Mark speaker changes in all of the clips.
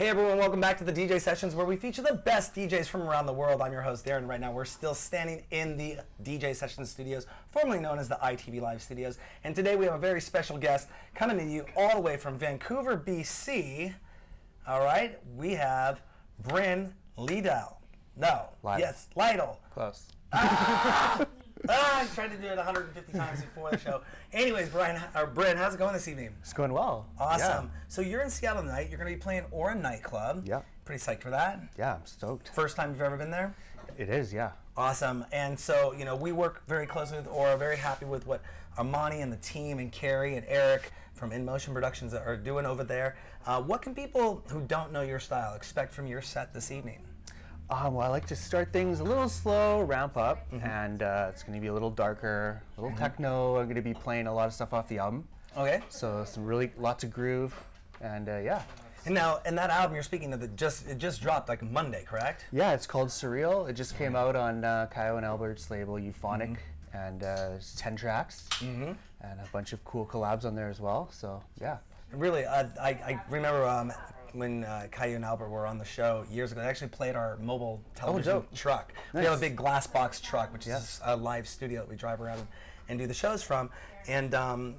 Speaker 1: Hey everyone, welcome back to the DJ Sessions where we feature the best DJs from around the world. I'm your host Darren. Right now we're still standing in the DJ Sessions studios, formerly known as the ITV Live studios. And today we have a very special guest coming to you all the way from Vancouver, BC. All right, we have Bryn Liedel. No,
Speaker 2: Liedl.
Speaker 1: yes, Liedl.
Speaker 2: Close.
Speaker 1: Ah, I tried to do it 150 times before the show. Anyways, Brian or Bryn, how's it going this evening?
Speaker 2: It's going well.
Speaker 1: Awesome. So you're in Seattle tonight. You're going to be playing Aura nightclub.
Speaker 2: Yeah.
Speaker 1: Pretty psyched for that.
Speaker 2: Yeah, yeah I'm stoked.
Speaker 1: First time you've ever been there?
Speaker 2: It is, yeah.
Speaker 1: Awesome. And so, you know, we work very closely with Aura, very happy with what Armani and the team and Carrie and Eric from In Motion Productions are doing over there. Uh, what can people who don't know your style expect from your set this evening?
Speaker 2: Um, well, I like to start things a little slow, ramp up, and uh, it's going to be a little darker, a little techno. I'm going to be playing a lot of stuff off the album.
Speaker 1: Okay.
Speaker 2: So some really lots of groove, and uh, yeah.
Speaker 1: And now, and that album you're speaking of, it just it just dropped like Monday, correct?
Speaker 2: Yeah, it's called Surreal. It just came out on uh, Kyau and Albert's label, Euphonic, and uh, it's 10 tracks, and a bunch of cool collabs on there as well. So yeah.
Speaker 1: Really, uh, I, I remember um, when uh, Kyau and Albert were on the show years ago. They actually played our mobile television
Speaker 2: dope.
Speaker 1: truck. We have a big glass box truck, which
Speaker 2: Yeah.
Speaker 1: is a live studio that we drive around and, and do the shows from. And um,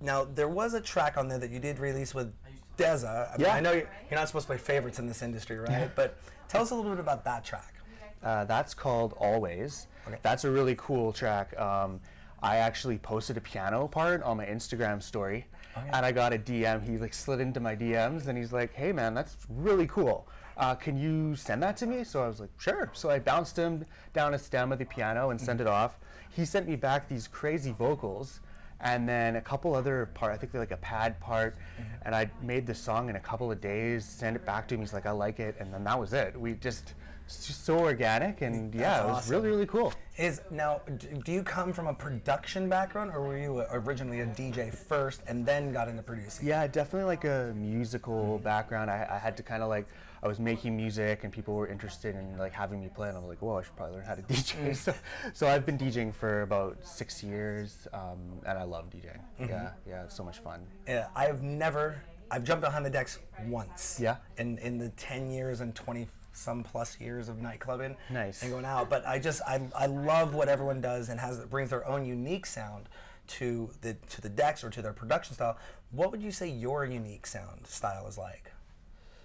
Speaker 1: now there was a track on there that you did release with Deza. I, mean,
Speaker 2: Yeah.
Speaker 1: I know you're, you're not supposed to play favorites in this industry, right? But tell us a little bit about that track.
Speaker 2: Uh, that's called Always.
Speaker 1: Okay.
Speaker 2: That's a really cool track. Um, I actually posted a piano part on my Instagram story, and I got a DM. He like slid into my DMs, and he's like, "Hey man, that's really cool. Uh, can you send that to me?" So I was like, "Sure." So I bounced him down a stem of the piano and sent it off. He sent me back these crazy vocals. And then a couple other part, I think they're like a pad part, and I made the song in a couple of days. Sent it back to him. He's like, "I like it," and then that was it. We just just so organic, and yeah, it was
Speaker 1: awesome.
Speaker 2: really really cool.
Speaker 1: Is now, do you come from a production background, or were you originally a DJ first and then got into producing?
Speaker 2: Yeah, definitely like a musical background. I, I had to kind of like I was making music, and people were interested in like having me play, and I was like, whoa, I should probably learn how to DJ. so, so I've been DJing for about six years, um, and I love DJing. Yeah, yeah, it's so much fun.
Speaker 1: Yeah, I've never. I've jumped behind the decks once.
Speaker 2: Yeah.
Speaker 1: In in the ten years and twenty some plus years of nightclubbing.
Speaker 2: Nice.
Speaker 1: And going out, but I just I, I love what everyone does and has brings their own unique sound to the to the decks or to their production style. What would you say your unique sound style is like?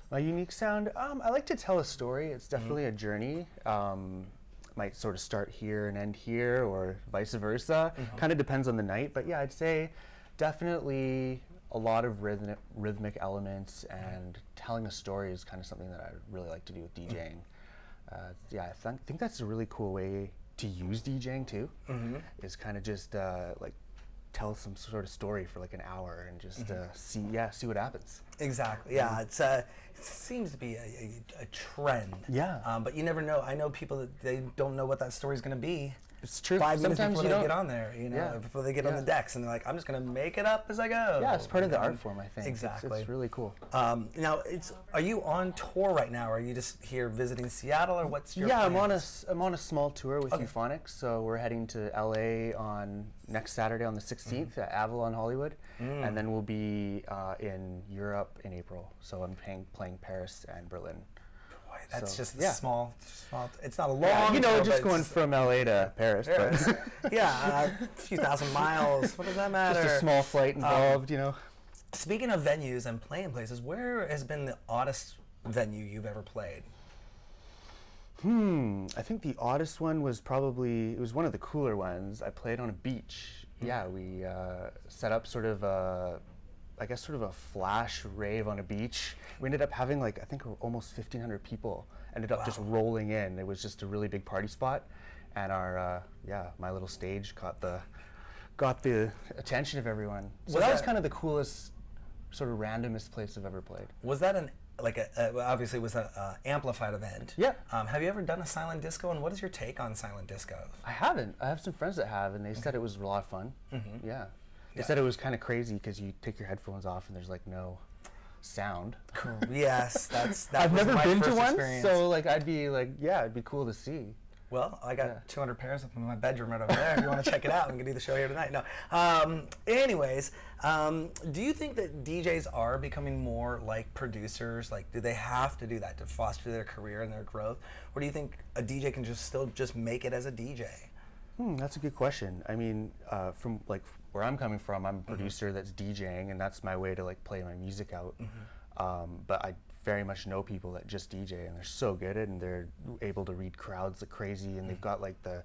Speaker 2: My unique sound, um, I like to tell a story. It's definitely a journey. Um, might sort of start here and end here, or vice versa. Kind of depends on the night, but yeah, I'd say definitely a lot of rhythmic, rhythmic elements and telling a story is kind of something that I really like to do with DJing. Uh, yeah, I th- think that's a really cool way to use DJing too. Is kind of just uh, like tell some sort of story for like an hour and just uh, see yeah see what happens.
Speaker 1: Exactly. Yeah, it's uh, it seems to be a, a, a trend.
Speaker 2: Yeah.
Speaker 1: Um, but you never know. I know people that they don't know what that story is going to be.
Speaker 2: It's true.
Speaker 1: Five minutes
Speaker 2: Sometimes
Speaker 1: before
Speaker 2: you
Speaker 1: they
Speaker 2: don't.
Speaker 1: get on there, you know,
Speaker 2: Yeah.
Speaker 1: before they get on the decks, and they're like, "I'm just going to make it up as I go."
Speaker 2: Yeah, it's part of the art form, I think.
Speaker 1: Exactly.
Speaker 2: It's, really cool.
Speaker 1: Um, now, it's are you on tour right now? Or are you just here visiting Seattle, or what's your?
Speaker 2: yeah, I'm on a
Speaker 1: plans?
Speaker 2: I'm on a small tour with
Speaker 1: Okay.
Speaker 2: Euphonics, so we're heading to LA on next Saturday on the 16th at Avalon Hollywood, and then we'll be uh, in Europe in April. So I'm playing playing Paris and Berlin.
Speaker 1: That's
Speaker 2: so,
Speaker 1: just a
Speaker 2: yeah.
Speaker 1: small, small. It's not a long.
Speaker 2: Yeah, you know,
Speaker 1: tour,
Speaker 2: just going from LA to Paris,
Speaker 1: Paris.
Speaker 2: but
Speaker 1: yeah, a few thousand miles. What does that matter?
Speaker 2: just a small flight involved, you know.
Speaker 1: Speaking of venues and playing places, where has been the oddest venue you've ever played?
Speaker 2: Hmm. I think the oddest one was probably it was one of the cooler ones. I played on a beach. Yeah, we uh, set up sort of a, I guess sort of a flash rave on a beach. We ended up having like I think almost 1,500 people. Ended up just rolling in. It was just a really big party spot, and our uh, yeah, my little stage got the got the attention of everyone. So
Speaker 1: Was
Speaker 2: that was kind of the coolest, sort of randomest place I've ever played.
Speaker 1: Was that an like a, uh, obviously it was an uh, amplified event?
Speaker 2: Yeah.
Speaker 1: Um, have you ever done a silent disco, and what is your take on silent disco?
Speaker 2: I haven't. I have some friends that have, and they said it was a lot of fun. Yeah. They.
Speaker 1: Yeah.
Speaker 2: said it was kind of crazy because you take your headphones off and there's like no sound.
Speaker 1: yes, that's that
Speaker 2: I've never been to one,
Speaker 1: experience.
Speaker 2: so like I'd be like, yeah, it'd be cool to see.
Speaker 1: Well, I got
Speaker 2: Yeah.
Speaker 1: 200 pairs of them in my bedroom right over there. If you want to check it out, we can do the show here tonight. No. Um, anyways, um, do you think that DJs are becoming more like producers? Like, do they have to do that to foster their career and their growth, or do you think a DJ can just still just make it as a DJ?
Speaker 2: Hmm, that's a good question. I mean, uh, from like where I'm coming from, I'm a mm-hmm. producer that's DJing, and that's my way to like play my music out. Mm-hmm. Um, but I very much know people that just DJ, and they're so good at it, and they're able to read crowds like crazy, and they've mm-hmm. got like the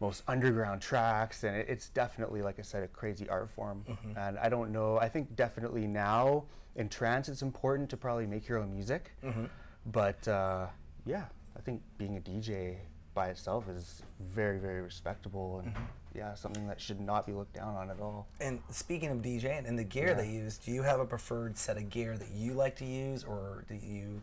Speaker 2: most underground tracks, and it, it's definitely, like I said, a crazy art form. And I don't know. I think definitely now in trance, it's important to probably make your own music. But uh, yeah, I think being a DJ by itself is very, very respectable and yeah, something that should not be looked down on at all.
Speaker 1: And speaking of DJing and the gear
Speaker 2: Yeah.
Speaker 1: they use, do you have a preferred set of gear that you like to use, or do you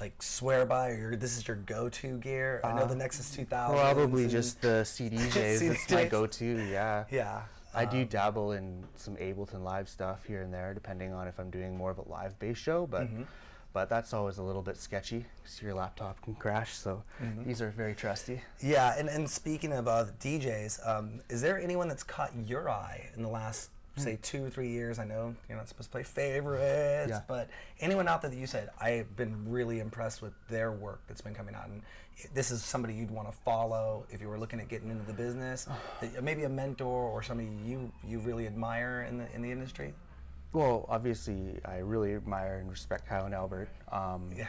Speaker 1: like swear by, or your, this is your go-to gear? I know the Nexus 2000.
Speaker 2: Uh, Probably just the CDJs. It's my go-to. Yeah.
Speaker 1: yeah.
Speaker 2: I do
Speaker 1: um,
Speaker 2: dabble in some Ableton live stuff here and there, depending on if I'm doing more of a live bass show. But
Speaker 1: Mm-hmm.
Speaker 2: But that's always a little bit sketchy because your laptop can crash. So
Speaker 1: Mm-hmm.
Speaker 2: these are very trusty.
Speaker 1: Yeah, and, and speaking of uh, DJs, um, is there anyone that's caught your eye in the last, say, two or three years? I know you're not supposed to play favorites,
Speaker 2: Yeah.
Speaker 1: but anyone out there that you said, I've been really impressed with their work that's been coming out, and this is somebody you'd want to follow if you were looking at getting into the business, maybe a mentor or somebody you, you really admire in the, in the industry?
Speaker 2: Well, obviously, I really admire and respect Kyau and Albert. Um,
Speaker 1: Yeah.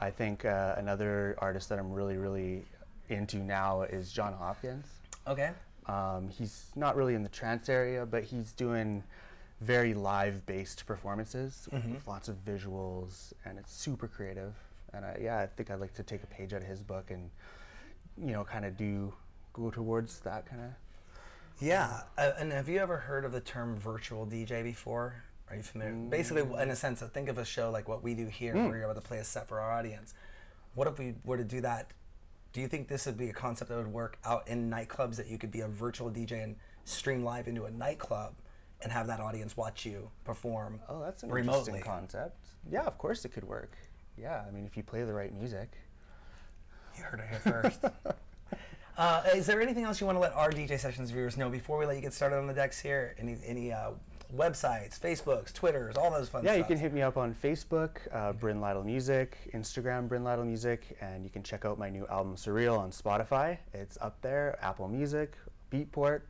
Speaker 2: I think uh, another artist that I'm really, really into now is Jon Hopkins.
Speaker 1: Okay.
Speaker 2: Um, he's not really in the trance area, but he's doing very live-based performances with lots of visuals, and it's super creative. And I, yeah, I think I'd like to take a page out of his book and, you know, kind of do go towards that kind of.
Speaker 1: Yeah, uh, and have you ever heard of the term virtual DJ before? Are you familiar? Basically, in a sense, think of a show like what we do here, where you're able to play a set for our audience. What if we were to do that? Do you think this would be a concept that would work out in nightclubs that you could be a virtual DJ and stream live into a nightclub and have that audience watch you perform
Speaker 2: Oh, that's an
Speaker 1: remotely?
Speaker 2: interesting concept. Yeah, of course it could work. Yeah, I mean, if you play the right music.
Speaker 1: You heard it here first. uh, is there anything else you want to let our DJ Sessions viewers know before we let you get started on the decks here? Any any uh, websites, Facebooks, Twitters, all those fun stuff.
Speaker 2: Yeah, you can hit me up on Facebook, uh, Bryn Liedl Music, Instagram, Bryn Liedl Music, and you can check out my new album Surreal on Spotify. It's up there, Apple Music, Beatport,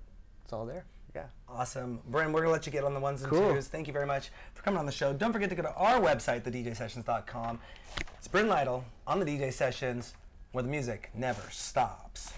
Speaker 2: it's all there. Yeah.
Speaker 1: Awesome. Bryn, we're going to let you get on the ones and
Speaker 2: Cool.
Speaker 1: twos. Thank you very much for coming on the show. Don't forget to go to our website, thedjsessions.com. It's Bryn Liedl on the DJ Sessions, where the music never stops.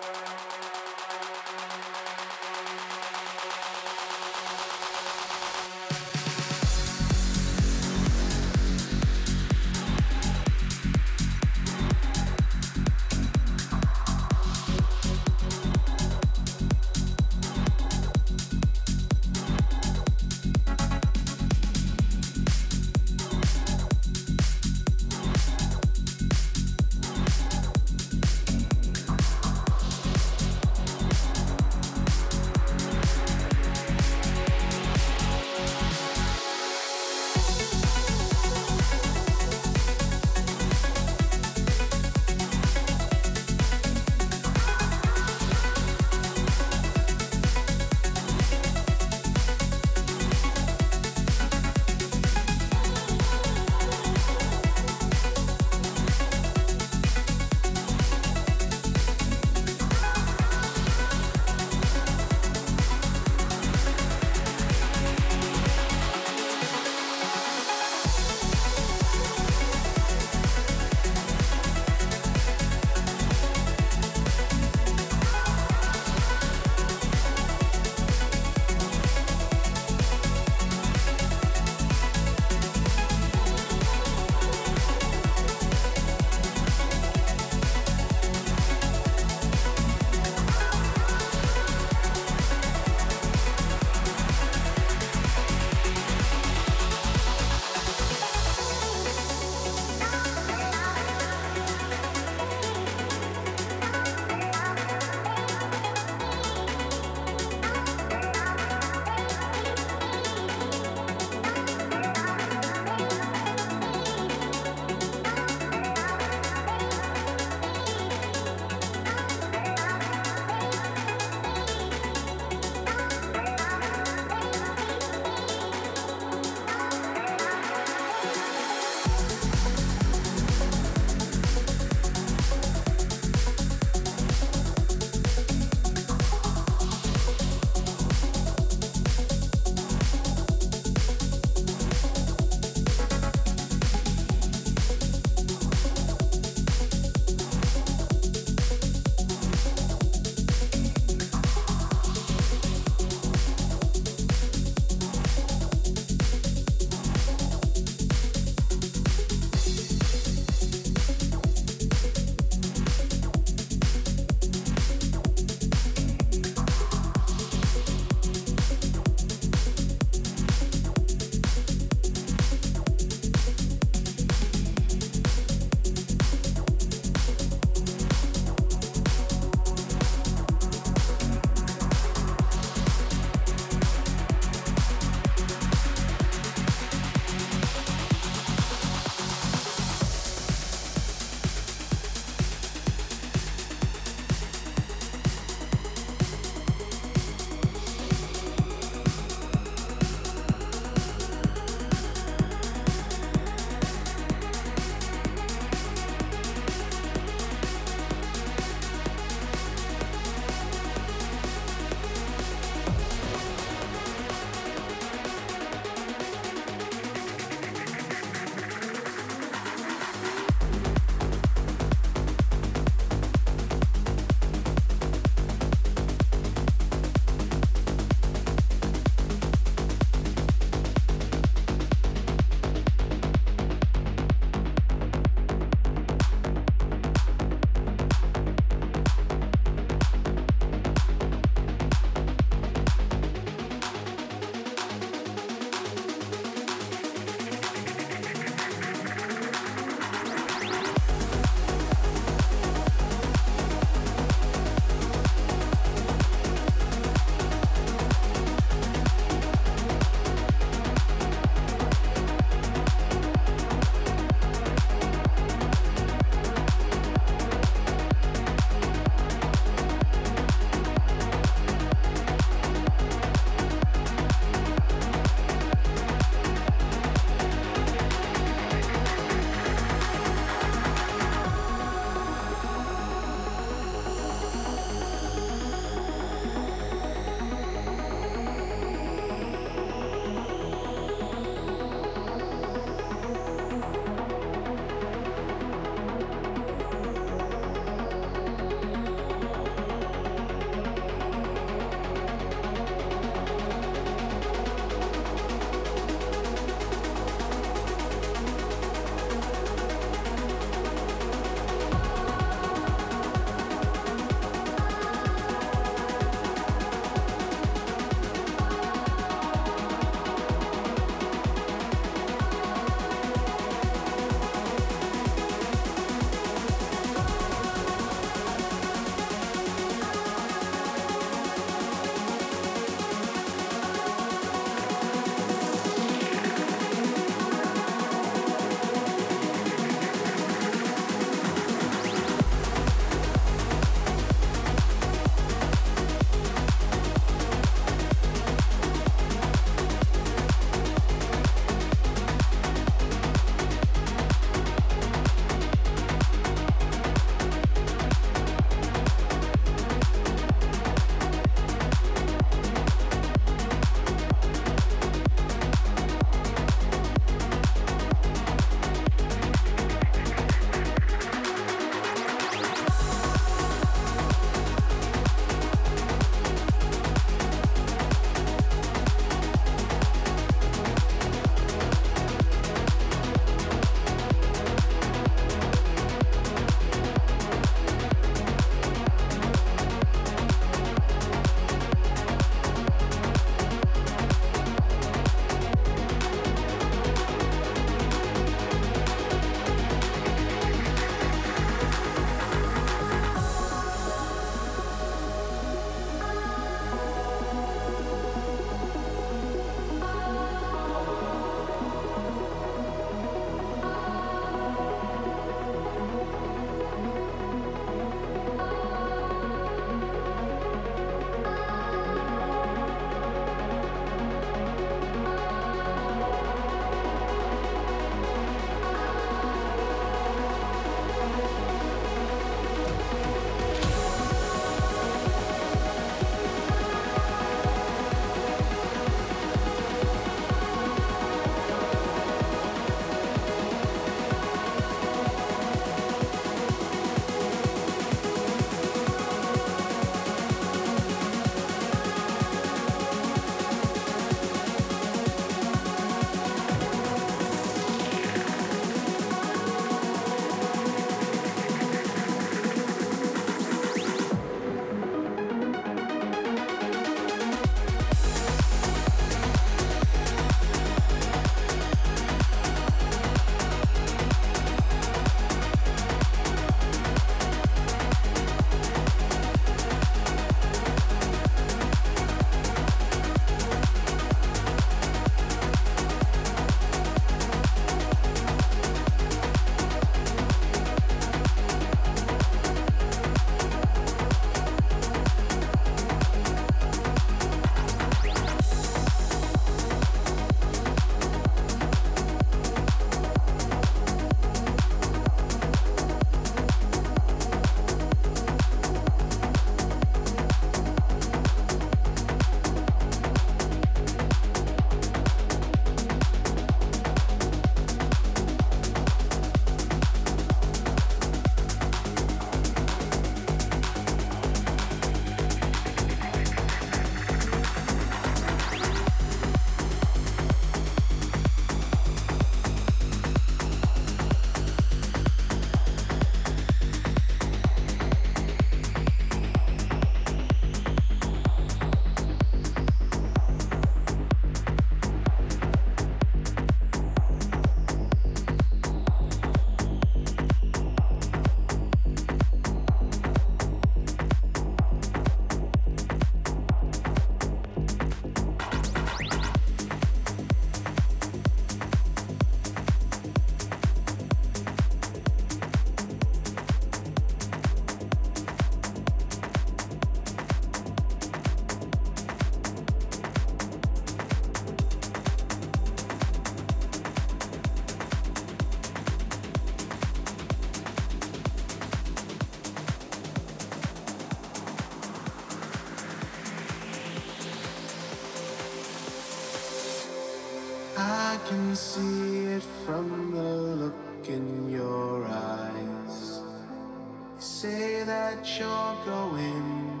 Speaker 3: That you're going,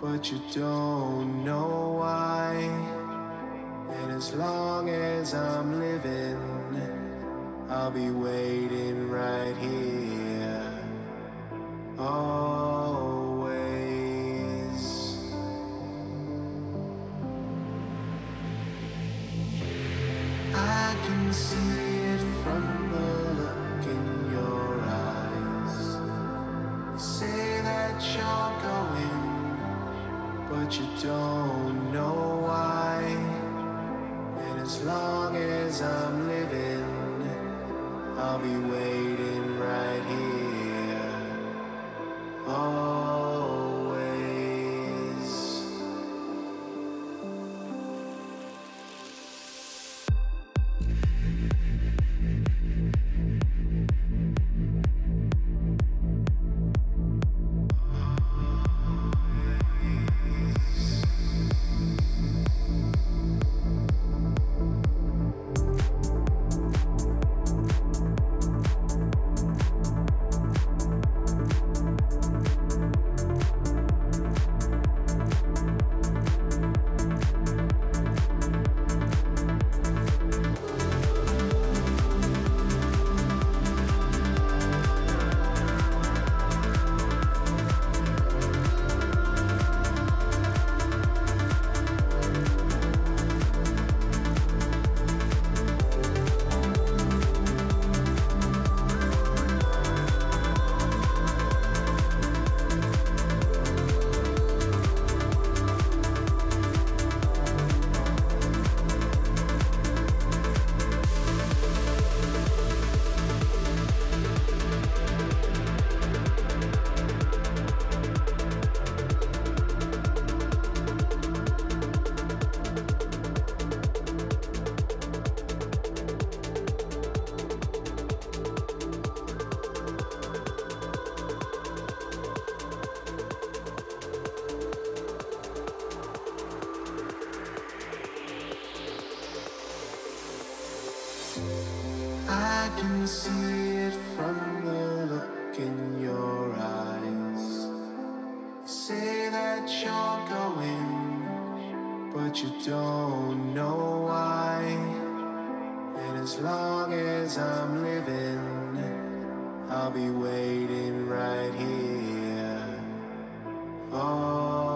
Speaker 3: but you don't know why. And as long as I'm living, I'll be waiting right here. Always. I can see but you don't know why. And as long as I'm living, I'll be waiting that you're going, but you don't know why. And as long as I'm living, I'll be waiting right here. Always.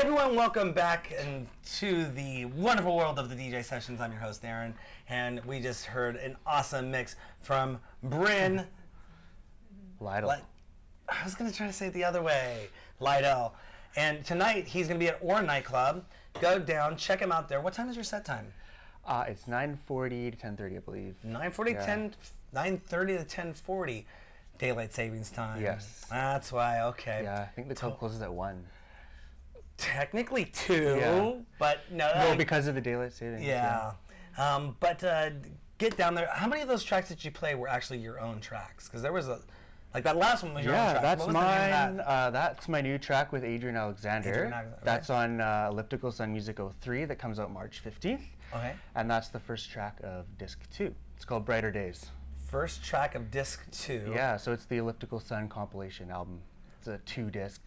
Speaker 1: Everyone, welcome back and to the wonderful world of the DJ sessions. I'm your host Aaron, and we just heard an awesome mix from Bryn.
Speaker 2: Liedl.
Speaker 1: Li- I was gonna try to say it the other way, Lydell. And tonight he's gonna be at Aura nightclub. Go down, check him out there. What time is your set time?
Speaker 2: Uh, it's 9:40 to 10:30, I believe.
Speaker 1: 9:40,
Speaker 2: Yeah.
Speaker 1: 10, 9:30 to 10:40, daylight savings time.
Speaker 2: Yes.
Speaker 1: That's why. Okay.
Speaker 2: Yeah, I think the club closes at one.
Speaker 1: Technically two,
Speaker 2: Yeah.
Speaker 1: but no. I-
Speaker 2: because of the daylight savings.
Speaker 1: Yeah. Um, but uh, get down there. How many of those tracks that you play were actually your own tracks? Because there was a, like that last one was your own
Speaker 2: Yeah,
Speaker 1: track.
Speaker 2: that's
Speaker 1: what was the name of
Speaker 2: mine.
Speaker 1: that?
Speaker 2: Uh, that's my new track with Adrian Alexander.
Speaker 1: Adrian Alexander,
Speaker 2: That's on uh, Elliptical Sun Music 03 that comes out March 15th.
Speaker 1: Okay.
Speaker 2: And that's the first track of disc two. It's called Brighter Days.
Speaker 1: First track of disc two.
Speaker 2: Yeah, so it's the Elliptical Sun compilation album. It's a two disc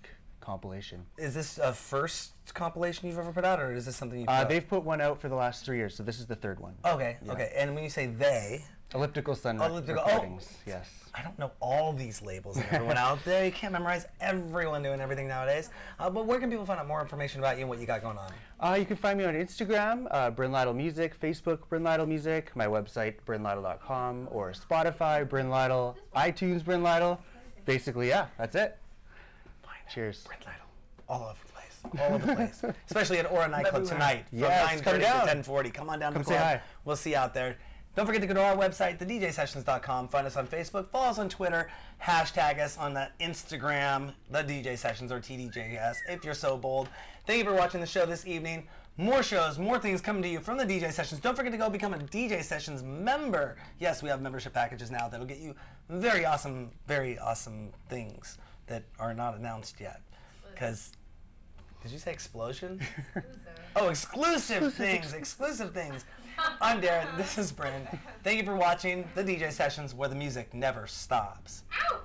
Speaker 2: compilation.
Speaker 1: Is this a first compilation you've ever put out, or is this something you?
Speaker 2: Uh, they've put one out for the last three years, so this is the third one.
Speaker 1: Okay.
Speaker 2: Yeah.
Speaker 1: Okay. And when you say they,
Speaker 2: Elliptical Sun
Speaker 1: Oh,
Speaker 2: rec-
Speaker 1: Elliptical- oh.
Speaker 2: Yes.
Speaker 1: I don't know all these labels and everyone out there. You can't memorize everyone doing everything nowadays. Uh, but where can people find out more information about you and what you got going on?
Speaker 2: Uh, you can find me on Instagram, uh, Bryn Liedl Music, Facebook, Bryn Liedl Music, my website, brynliedl.com, or Spotify, Bryn Liedl, iTunes, Bryn Liedl. Basically, yeah, that's it. Cheers.
Speaker 1: Brent Liedl. All over the place. All over the place. Especially at Aura Nightclub
Speaker 2: Everywhere.
Speaker 1: tonight
Speaker 2: Yes,
Speaker 1: from 9.30
Speaker 2: come
Speaker 1: to 10.40. Come on down
Speaker 2: Come
Speaker 1: to the
Speaker 2: say
Speaker 1: club.
Speaker 2: hi.
Speaker 1: We'll see you out there. Don't forget to go to our website, thedjsessions.com. Find us on Facebook. Follow us on Twitter. Hashtag us on the Instagram, the DJ Sessions or TDJS, if you're so bold. Thank you for watching the show this evening. More shows, more things coming to you from the DJ Sessions. Don't forget to go become a DJ Sessions member. Yes, we have membership packages now that'll get you very awesome, very awesome things that are not announced yet. Because did you say explosion? oh, exclusive things, exclusive things. I'm Darren. This is Bryn. Thank you for watching the DJ sessions where the music never stops.
Speaker 4: Ow!